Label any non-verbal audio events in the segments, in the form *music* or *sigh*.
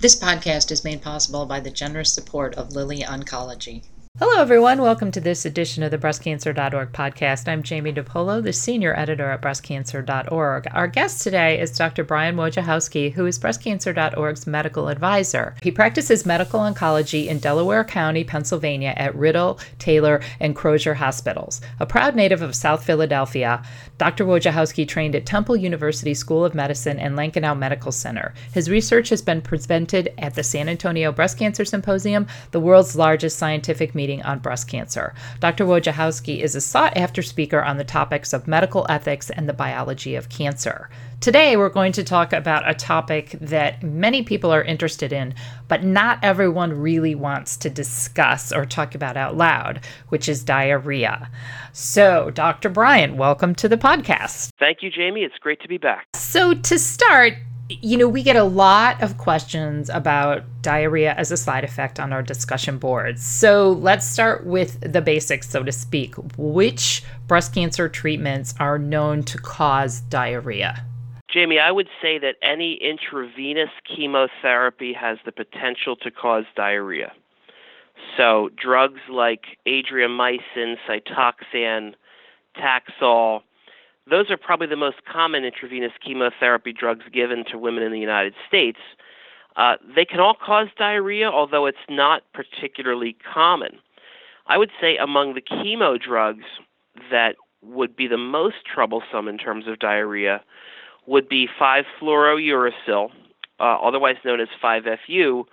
This podcast is made possible by the generous support of Lilly Oncology. Hello, everyone. Welcome to this edition of the BreastCancer.org podcast. I'm Jamie DePolo, the senior editor at BreastCancer.org. Our guest today is Dr. Brian Wojciechowski, who is BreastCancer.org's medical advisor. He practices medical oncology in Delaware County, Pennsylvania, at Riddle, Taylor, and Crozer hospitals. A proud native of South Philadelphia, Dr. Wojciechowski trained at Temple University School of Medicine and Lankenau Medical Center. His research has been presented at the San Antonio Breast Cancer Symposium, the world's largest scientific meeting meeting on breast cancer. Dr. Wojciechowski is a sought after speaker on the topics of medical ethics and the biology of cancer. Today, we're going to talk about a topic that many people are interested in, but not everyone really wants to discuss or talk about out loud, which is diarrhea. So, Dr. Brian, welcome to the podcast. Thank you, Jamie. It's great to be back. So, to start, you know, we get a lot of questions about diarrhea as a side effect on our discussion boards. So let's start with the basics, so to speak. Which breast cancer treatments are known to cause diarrhea? Jamie, I would say that any intravenous chemotherapy has the potential to cause diarrhea. So drugs like adriamycin, Cytoxan, Taxol, those are probably the most common intravenous chemotherapy drugs given to women in the United States. Uh, they can all cause diarrhea, although it's not particularly common. I would say among the chemo drugs that would be the most troublesome in terms of diarrhea would be 5-fluorouracil, uh, otherwise known as 5-FU,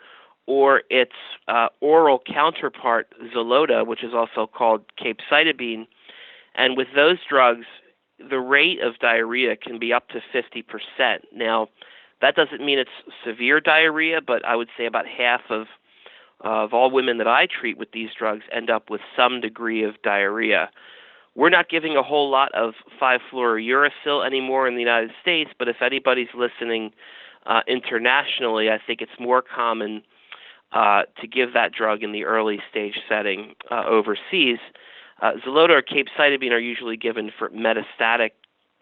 or its uh, oral counterpart Xeloda, which is also called capecitabine. And with those drugs, the rate of diarrhea can be up to 50%. Now, that doesn't mean it's severe diarrhea, but I would say about half of of all women that I treat with these drugs end up with some degree of diarrhea. We're not giving a whole lot of 5-fluorouracil anymore in the United States, but if anybody's listening uh, internationally, I think it's more common uh, to give that drug in the early stage setting uh, overseas. Uh, or capecitabine are usually given for metastatic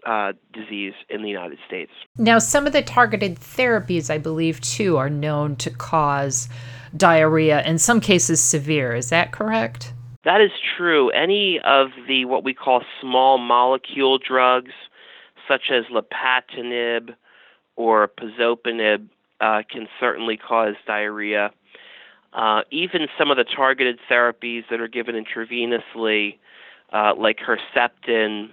uh, disease in the United States. Now, some of the targeted therapies, I believe, too, are known to cause diarrhea, in some cases severe. Is that correct? That is true. Any of the what we call small molecule drugs, such as lapatinib or pazopanib, uh, can certainly cause diarrhea. Uh, even some of the targeted therapies that are given intravenously, uh, like Herceptin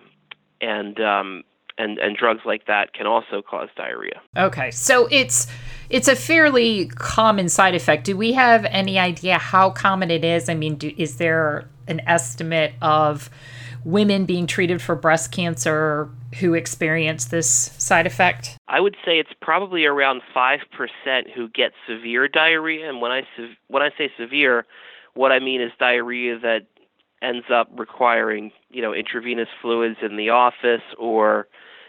and um, and and drugs like that, can also cause diarrhea. Okay, so it's it's a fairly common side effect. Do we have any idea how common it is? I mean, do, is there an estimate of women being treated for breast cancer who experience this side effect? I would say it's probably around 5% who get severe diarrhea and when I when I say severe, what I mean is diarrhea that ends up requiring, you know, intravenous fluids in the office or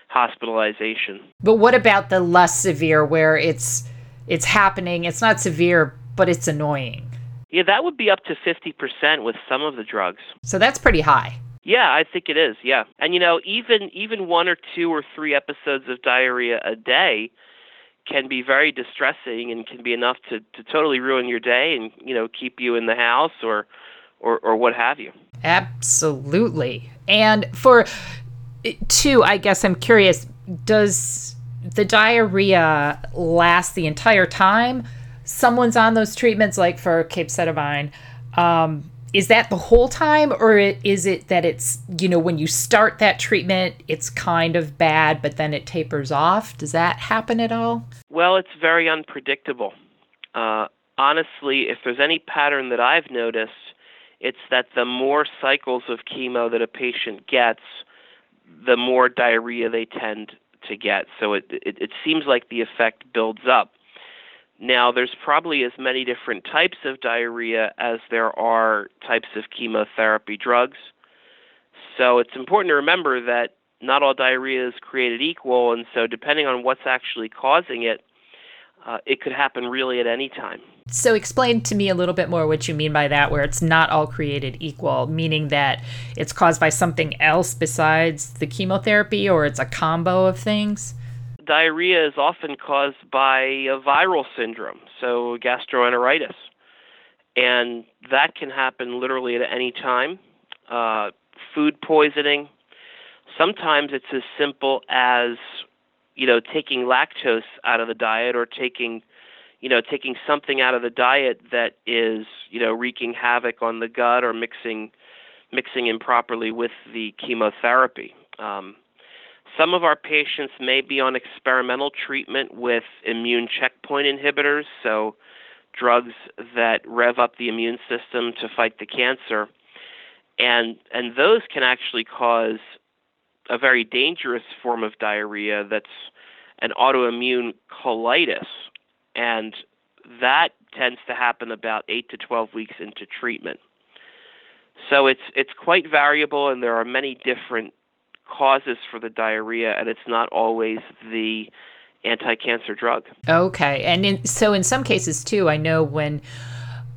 hospitalization. But what about the less severe where it's it's happening, it's not severe, but it's annoying? Yeah, that would be up to 50% with some of the drugs. So that's pretty high. Yeah, I think it is. Yeah, and you know, even even one or two or three episodes of diarrhea a day can be very distressing and can be enough to to totally ruin your day and you know keep you in the house or or or what have you. Absolutely. And for two, I guess I'm curious, does the diarrhea last the entire time? Someone's on those treatments like for capecitabine. Um, is that the whole time or is it that it's you know when you start that treatment it's kind of bad but then it tapers off? Does that happen at all? Well it's very unpredictable. Uh, honestly if there's any pattern that i've noticed it's that the more cycles of chemo that a patient gets the more diarrhea they tend to get. So it, it, it seems like the effect builds up now, there's probably as many different types of diarrhea as there are types of chemotherapy drugs. So it's important to remember that not all diarrhea is created equal, and so depending on what's actually causing it, uh, it could happen really at any time. So, explain to me a little bit more what you mean by that, where it's not all created equal, meaning that it's caused by something else besides the chemotherapy or it's a combo of things? Diarrhea is often caused by a viral syndrome, so gastroenteritis. And that can happen literally at any time. Uh, food poisoning. Sometimes it's as simple as, you know, taking lactose out of the diet or taking, you know, taking something out of the diet that is, you know, wreaking havoc on the gut or mixing, mixing improperly with the chemotherapy. Um, some of our patients may be on experimental treatment with immune checkpoint inhibitors, so drugs that rev up the immune system to fight the cancer. And and those can actually cause a very dangerous form of diarrhea that's an autoimmune colitis. And that tends to happen about 8 to 12 weeks into treatment. So it's it's quite variable and there are many different causes for the diarrhea, and it's not always the anti-cancer drug. Okay, and in, so in some cases too, I know when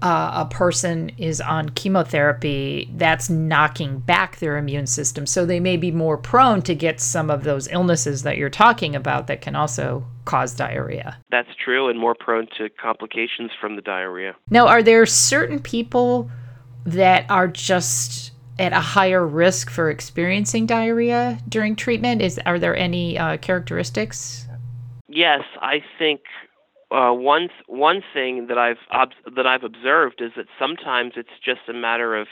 uh, a person is on chemotherapy, that's knocking back their immune system, so they may be more prone to get some of those illnesses that you're talking about that can also cause diarrhea. That's true, and more prone to complications from the diarrhea. Now, are there certain people that are just at a higher risk for experiencing diarrhea during treatment? Is are there any uh, characteristics? Yes, I think uh, one one thing that I've ob- that I've observed is that sometimes it's just a matter of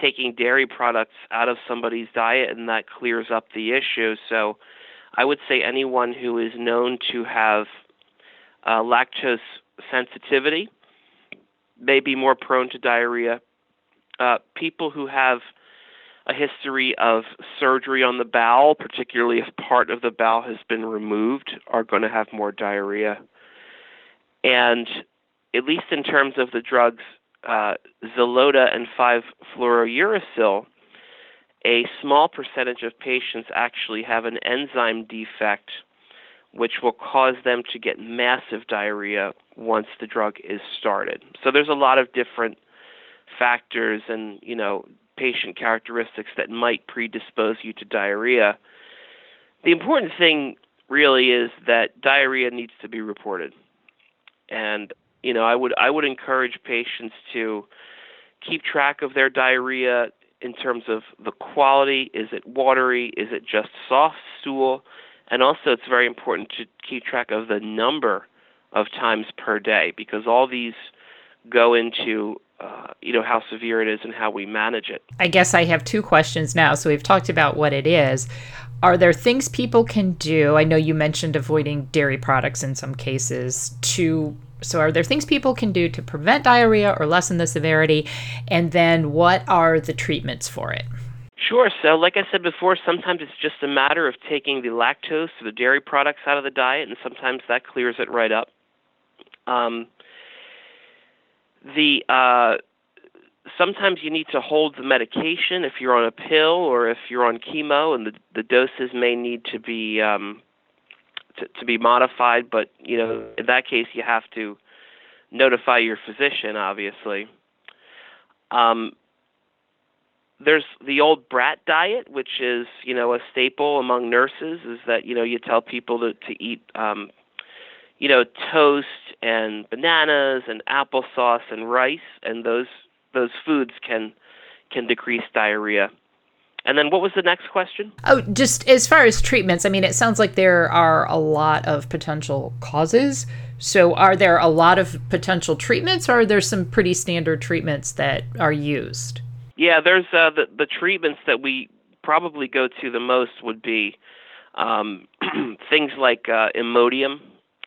taking dairy products out of somebody's diet, and that clears up the issue. So, I would say anyone who is known to have uh, lactose sensitivity may be more prone to diarrhea people who have a history of surgery on the bowel, particularly if part of the bowel has been removed, are going to have more diarrhea. And at least in terms of the drugs uh, Xeloda and 5-fluorouracil, a small percentage of patients actually have an enzyme defect which will cause them to get massive diarrhea once the drug is started. So there's a lot of different factors and you know patient characteristics that might predispose you to diarrhea. The important thing really is that diarrhea needs to be reported. And you know, I would I would encourage patients to keep track of their diarrhea in terms of the quality, is it watery, is it just soft stool? And also it's very important to keep track of the number of times per day because all these go into uh, you know how severe it is and how we manage it. I guess I have two questions now. So we've talked about what it is. Are there things people can do? I know you mentioned avoiding dairy products in some cases to so are there things people can do to prevent diarrhea or lessen the severity? And then what are the treatments for it? Sure. So, like I said before, sometimes it's just a matter of taking the lactose or the dairy products out of the diet, and sometimes that clears it right up. Um, the uh, sometimes you need to hold the medication if you're on a pill or if you're on chemo, and the the doses may need to be um, to, to be modified. But you know, in that case, you have to notify your physician, obviously. Um, there's the old brat diet, which is you know a staple among nurses. Is that you know you tell people to to eat um, you know, toast and bananas and applesauce and rice, and those those foods can can decrease diarrhea. And then what was the next question? Oh, just as far as treatments, I mean, it sounds like there are a lot of potential causes. So, are there a lot of potential treatments, or are there some pretty standard treatments that are used? Yeah, there's uh, the the treatments that we probably go to the most would be um, *clears throat* things like uh, Imodium,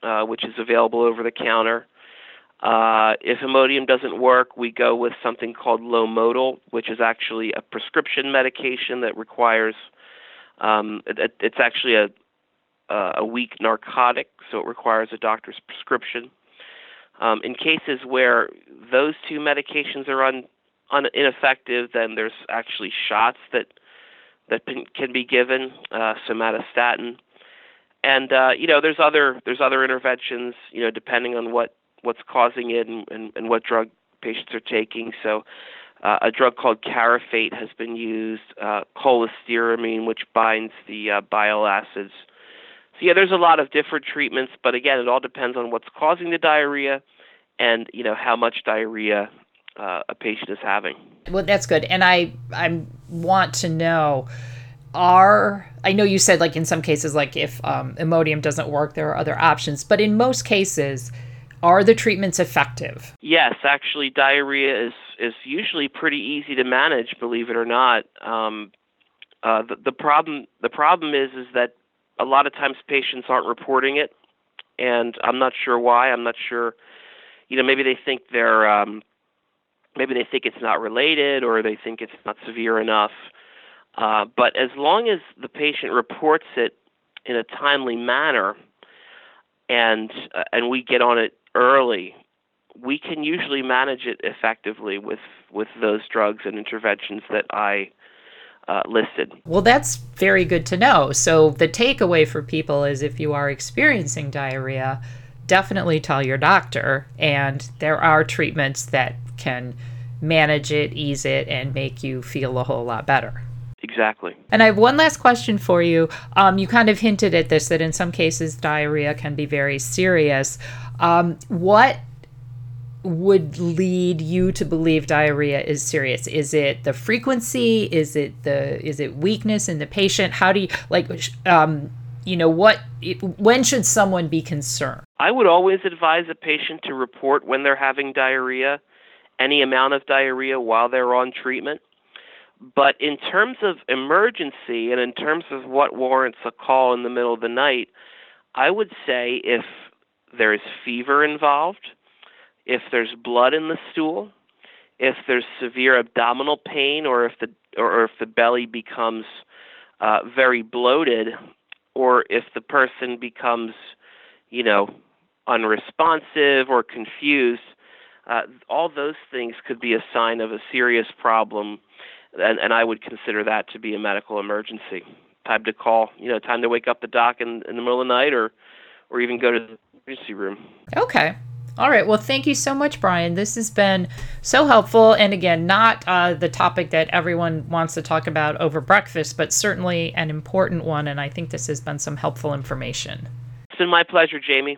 uh, which is available over the counter. Uh, if Imodium doesn't work, we go with something called Lomotil, which is actually a prescription medication that requires. Um, it, it's actually a a weak narcotic, so it requires a doctor's prescription. Um, in cases where those two medications are un, un, ineffective, then there's actually shots that that can be given, uh, somatostatin and uh, you know there's other there's other interventions you know depending on what what's causing it and, and, and what drug patients are taking. So uh, a drug called Carafate has been used uh, cholestyramine which binds the uh, bile acids. So yeah, there's a lot of different treatments, but again, it all depends on what's causing the diarrhea, and you know how much diarrhea uh, a patient is having. Well, that's good, and I I want to know are I know you said like in some cases like if um, Imodium doesn't work, there are other options, but in most cases, are the treatments effective? Yes, actually, diarrhea is is usually pretty easy to manage. Believe it or not. Um, uh, the, the problem the problem is is that a lot of times patients aren't reporting it, and I'm not sure why. I'm not sure. You know, maybe they think they're um, maybe they think it's not related, or they think it's not severe enough. Uh, but as long as the patient reports it in a timely manner, and uh, and we get on it early, we can usually manage it effectively with with those drugs and interventions that I uh, listed. Well, that's very good to know. So, the takeaway for people is if you are experiencing diarrhea, definitely tell your doctor. And there are treatments that can manage it, ease it, and make you feel a whole lot better. Exactly. And I have one last question for you. Um, you kind of hinted at this that in some cases diarrhea can be very serious. Um, what would lead you to believe diarrhea is serious? Is it the frequency? Is it the is it weakness in the patient? How do you like um, you know what when should someone be concerned? I would always advise a patient to report when they're having diarrhea, any amount of diarrhea while they're on treatment. But in terms of emergency and in terms of what warrants a call in the middle of the night, I would say if there's fever involved, if there's blood in the stool, if there's severe abdominal pain, or if the or if the belly becomes uh, very bloated, or if the person becomes, you know, unresponsive or confused, uh, all those things could be a sign of a serious problem, and, and I would consider that to be a medical emergency. Time to call, you know, time to wake up the doc in, in the middle of the night, or or even go to the emergency room. Okay. All right. Well, thank you so much, Brian. This has been so helpful. And again, not uh, the topic that everyone wants to talk about over breakfast, but certainly an important one. And I think this has been some helpful information. It's been my pleasure, Jamie.